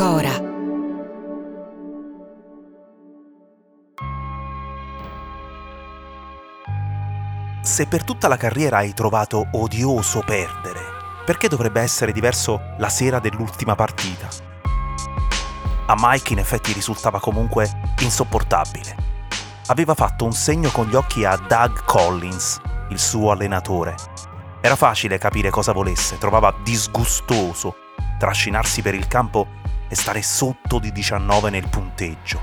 Cora. Se per tutta la carriera hai trovato odioso perdere, perché dovrebbe essere diverso la sera dell'ultima partita? A Mike in effetti risultava comunque insopportabile. Aveva fatto un segno con gli occhi a Doug Collins, il suo allenatore. Era facile capire cosa volesse, trovava disgustoso trascinarsi per il campo e stare sotto di 19 nel punteggio.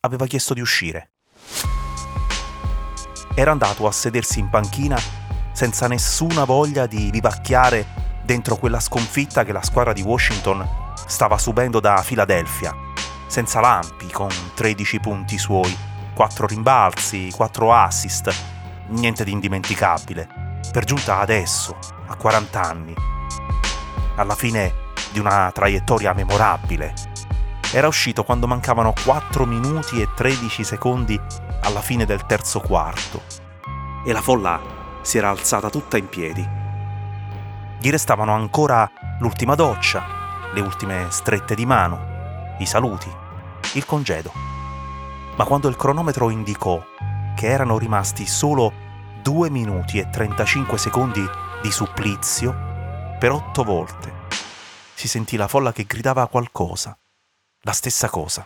Aveva chiesto di uscire. Era andato a sedersi in panchina senza nessuna voglia di vivacchiare dentro quella sconfitta che la squadra di Washington stava subendo da Filadelfia, senza lampi, con 13 punti suoi, 4 rimbalzi, 4 assist, niente di indimenticabile. Per giunta adesso, a 40 anni, alla fine di una traiettoria memorabile. Era uscito quando mancavano 4 minuti e 13 secondi alla fine del terzo quarto e la folla si era alzata tutta in piedi. Gli restavano ancora l'ultima doccia, le ultime strette di mano, i saluti, il congedo. Ma quando il cronometro indicò che erano rimasti solo 2 minuti e 35 secondi di supplizio, per otto volte si sentì la folla che gridava qualcosa, la stessa cosa.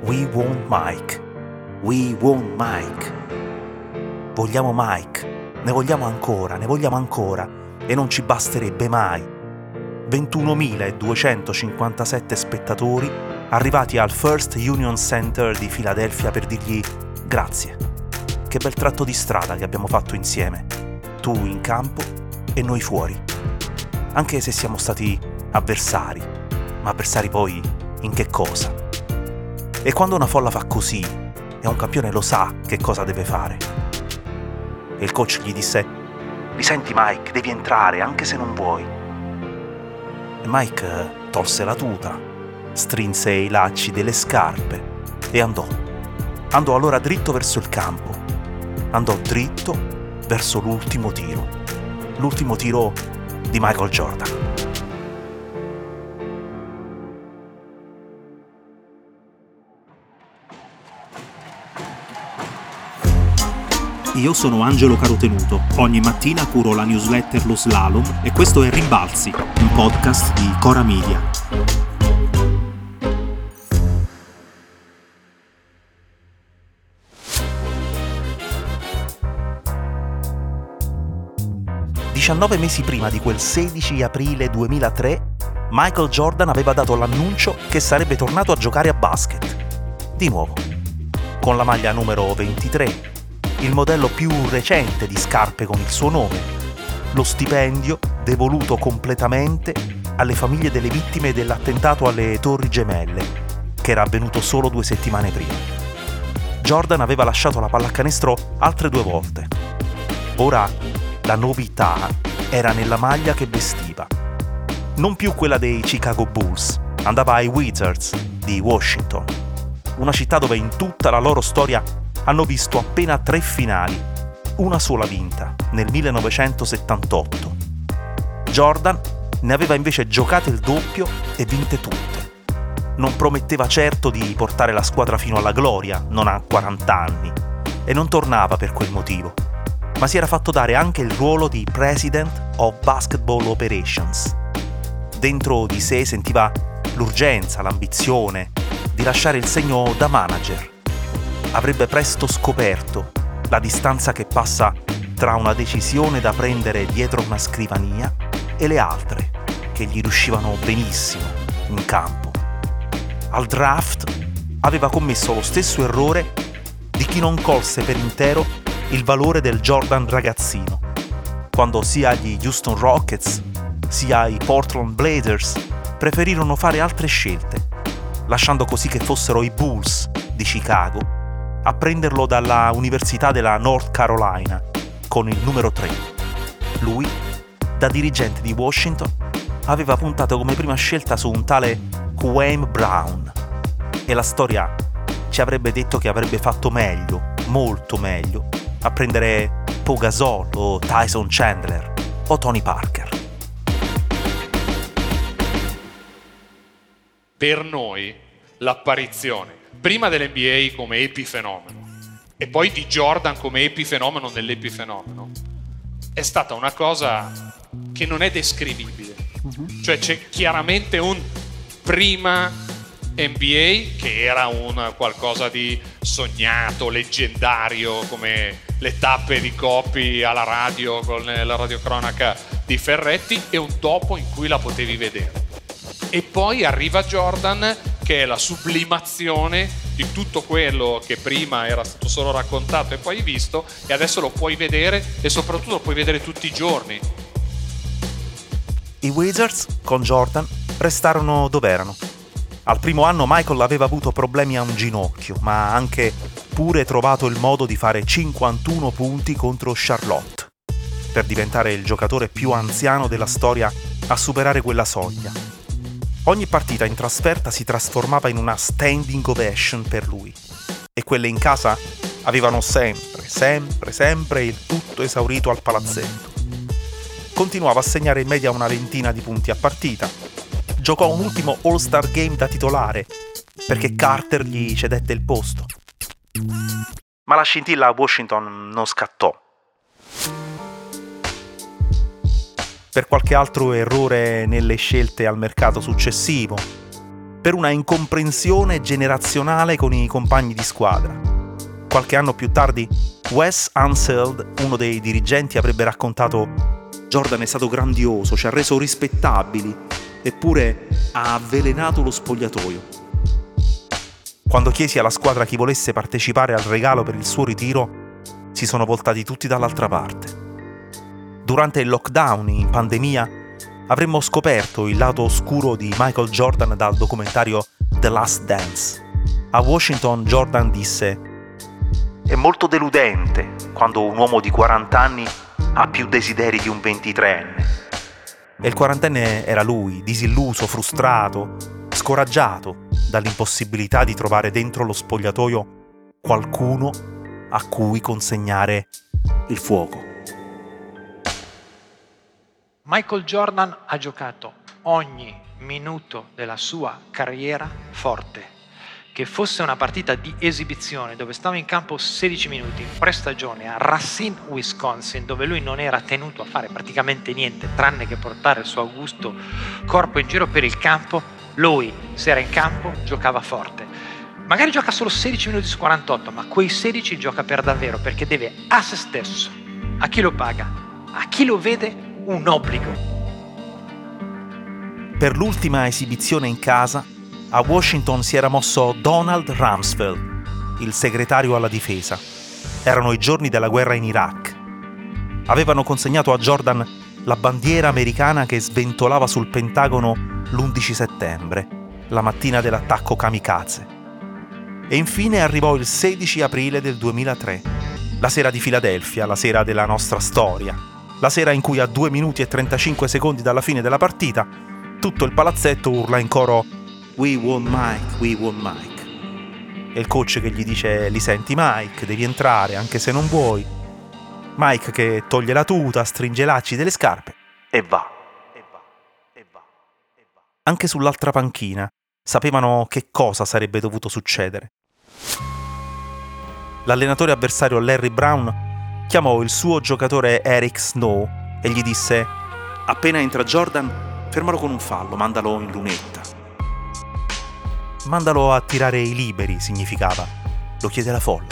We want Mike. We want Mike. Vogliamo Mike. Ne vogliamo ancora, ne vogliamo ancora. E non ci basterebbe mai. 21.257 spettatori arrivati al First Union Center di Filadelfia per dirgli grazie. Che bel tratto di strada che abbiamo fatto insieme. Tu in campo e noi fuori. Anche se siamo stati avversari, ma avversari poi in che cosa? E quando una folla fa così, e un campione lo sa che cosa deve fare. E il coach gli disse, mi senti Mike, devi entrare anche se non vuoi. E Mike eh, tolse la tuta, strinse i lacci delle scarpe e andò. Andò allora dritto verso il campo. Andò dritto verso l'ultimo tiro. L'ultimo tiro di Michael Jordan. Io sono Angelo Carotenuto. Ogni mattina curo la newsletter Lo Slalom e questo è Rimbalzi, un podcast di Cora Media. Diciannove mesi prima di quel 16 aprile 2003, Michael Jordan aveva dato l'annuncio che sarebbe tornato a giocare a basket. Di nuovo, con la maglia numero 23 il modello più recente di scarpe con il suo nome, lo stipendio devoluto completamente alle famiglie delle vittime dell'attentato alle Torri Gemelle, che era avvenuto solo due settimane prima. Jordan aveva lasciato la pallacanestro altre due volte. Ora la novità era nella maglia che vestiva. Non più quella dei Chicago Bulls, andava ai Wizards di Washington, una città dove in tutta la loro storia hanno visto appena tre finali, una sola vinta, nel 1978. Jordan ne aveva invece giocate il doppio e vinte tutte. Non prometteva certo di portare la squadra fino alla gloria, non a 40 anni, e non tornava per quel motivo, ma si era fatto dare anche il ruolo di President of Basketball Operations. Dentro di sé sentiva l'urgenza, l'ambizione di lasciare il segno da manager avrebbe presto scoperto la distanza che passa tra una decisione da prendere dietro una scrivania e le altre che gli riuscivano benissimo in campo. al draft aveva commesso lo stesso errore di chi non colse per intero il valore del Jordan ragazzino, quando sia gli Houston Rockets sia i Portland Blazers preferirono fare altre scelte, lasciando così che fossero i Bulls di Chicago a prenderlo dalla Università della North Carolina con il numero 3. Lui, da dirigente di Washington, aveva puntato come prima scelta su un tale Quame Brown e la storia ci avrebbe detto che avrebbe fatto meglio, molto meglio, a prendere Pau Gasol o Tyson Chandler o Tony Parker. Per noi l'apparizione prima dell'NBA come epifenomeno e poi di Jordan come epifenomeno nell'epifenomeno è stata una cosa che non è descrivibile. Uh-huh. Cioè c'è chiaramente un prima NBA che era un qualcosa di sognato, leggendario come le tappe di Coppi alla radio con la radiocronaca di Ferretti e un dopo in cui la potevi vedere. E poi arriva Jordan che è la sublimazione di tutto quello che prima era stato solo raccontato e poi visto e adesso lo puoi vedere e soprattutto lo puoi vedere tutti i giorni. I Wizards con Jordan restarono dove erano al primo anno Michael aveva avuto problemi a un ginocchio, ma ha anche pure trovato il modo di fare 51 punti contro Charlotte, per diventare il giocatore più anziano della storia a superare quella soglia. Ogni partita in trasferta si trasformava in una standing ovation per lui, e quelle in casa avevano sempre, sempre, sempre il tutto esaurito al palazzetto. Continuava a segnare in media una ventina di punti a partita, giocò un ultimo All-Star Game da titolare, perché Carter gli cedette il posto. Ma la scintilla a Washington non scattò. Per qualche altro errore nelle scelte al mercato successivo, per una incomprensione generazionale con i compagni di squadra. Qualche anno più tardi, Wes Unseld, uno dei dirigenti, avrebbe raccontato Jordan è stato grandioso, ci ha reso rispettabili, eppure ha avvelenato lo spogliatoio. Quando chiesi alla squadra chi volesse partecipare al regalo per il suo ritiro, si sono voltati tutti dall'altra parte. Durante il lockdown in pandemia avremmo scoperto il lato oscuro di Michael Jordan dal documentario The Last Dance. A Washington Jordan disse È molto deludente quando un uomo di 40 anni ha più desideri di un 23enne. E il quarantenne era lui, disilluso, frustrato, scoraggiato dall'impossibilità di trovare dentro lo spogliatoio qualcuno a cui consegnare il fuoco. Michael Jordan ha giocato ogni minuto della sua carriera forte che fosse una partita di esibizione dove stava in campo 16 minuti in prestagione a Racine, Wisconsin, dove lui non era tenuto a fare praticamente niente tranne che portare il suo augusto corpo in giro per il campo, lui se era in campo giocava forte. Magari gioca solo 16 minuti su 48, ma quei 16 gioca per davvero perché deve a se stesso, a chi lo paga, a chi lo vede, un obbligo. Per l'ultima esibizione in casa, a Washington si era mosso Donald Rumsfeld, il segretario alla difesa. Erano i giorni della guerra in Iraq. Avevano consegnato a Jordan la bandiera americana che sventolava sul Pentagono l'11 settembre, la mattina dell'attacco kamikaze. E infine arrivò il 16 aprile del 2003, la sera di Filadelfia, la sera della nostra storia, la sera in cui a 2 minuti e 35 secondi dalla fine della partita tutto il palazzetto urla in coro We want Mike, we want Mike. E il coach che gli dice li senti Mike, devi entrare anche se non vuoi. Mike che toglie la tuta, stringe i lacci delle scarpe e va. E va. E va. E va. Anche sull'altra panchina sapevano che cosa sarebbe dovuto succedere. L'allenatore avversario Larry Brown chiamò il suo giocatore Eric Snow e gli disse appena entra Jordan fermalo con un fallo, mandalo in lunetta. Mandalo a tirare i liberi, significava. Lo chiede la folla.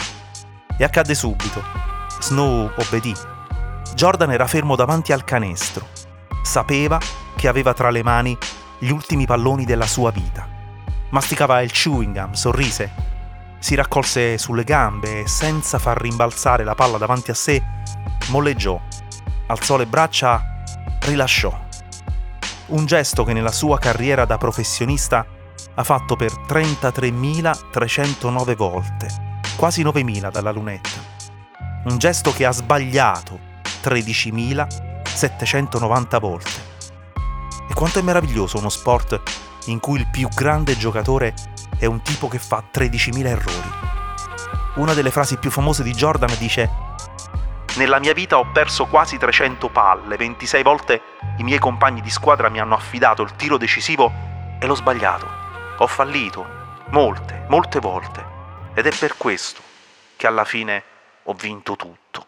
E accadde subito. Snow obbedì. Jordan era fermo davanti al canestro. Sapeva che aveva tra le mani gli ultimi palloni della sua vita. Masticava il chewing gum, sorrise, si raccolse sulle gambe e senza far rimbalzare la palla davanti a sé, molleggiò, alzò le braccia, rilasciò. Un gesto che nella sua carriera da professionista ha fatto per 33.309 volte, quasi 9.000 dalla lunetta. Un gesto che ha sbagliato 13.790 volte. E quanto è meraviglioso uno sport in cui il più grande giocatore è un tipo che fa 13.000 errori. Una delle frasi più famose di Jordan dice Nella mia vita ho perso quasi 300 palle, 26 volte i miei compagni di squadra mi hanno affidato il tiro decisivo e l'ho sbagliato. Ho fallito, molte, molte volte. Ed è per questo che alla fine ho vinto tutto.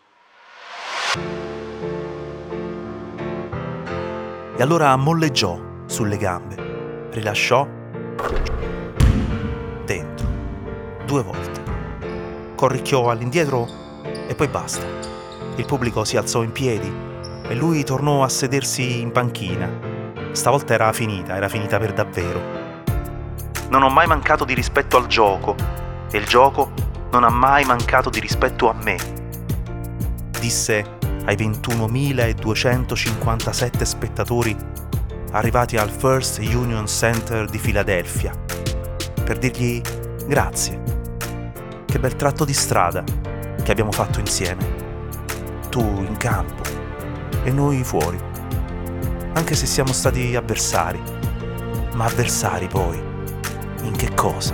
E allora molleggiò sulle gambe, rilasciò dentro, due volte. Corricchiò all'indietro e poi basta. Il pubblico si alzò in piedi e lui tornò a sedersi in panchina. Stavolta era finita, era finita per davvero. Non ho mai mancato di rispetto al gioco e il gioco non ha mai mancato di rispetto a me, disse ai 21.257 spettatori arrivati al First Union Center di Filadelfia per dirgli grazie. Che bel tratto di strada che abbiamo fatto insieme. Tu in campo e noi fuori. Anche se siamo stati avversari. Ma avversari poi. In che cosa?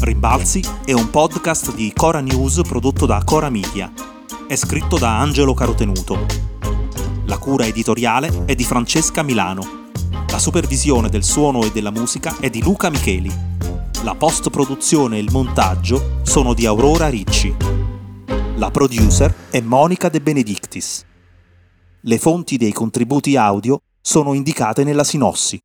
Rimbalzi è un podcast di Cora News prodotto da Cora Media. È scritto da Angelo Carotenuto. La cura editoriale è di Francesca Milano. La supervisione del suono e della musica è di Luca Micheli. La post-produzione e il montaggio sono di Aurora Ricci. La producer è Monica De Benedictis. Le fonti dei contributi audio sono indicate nella sinossi.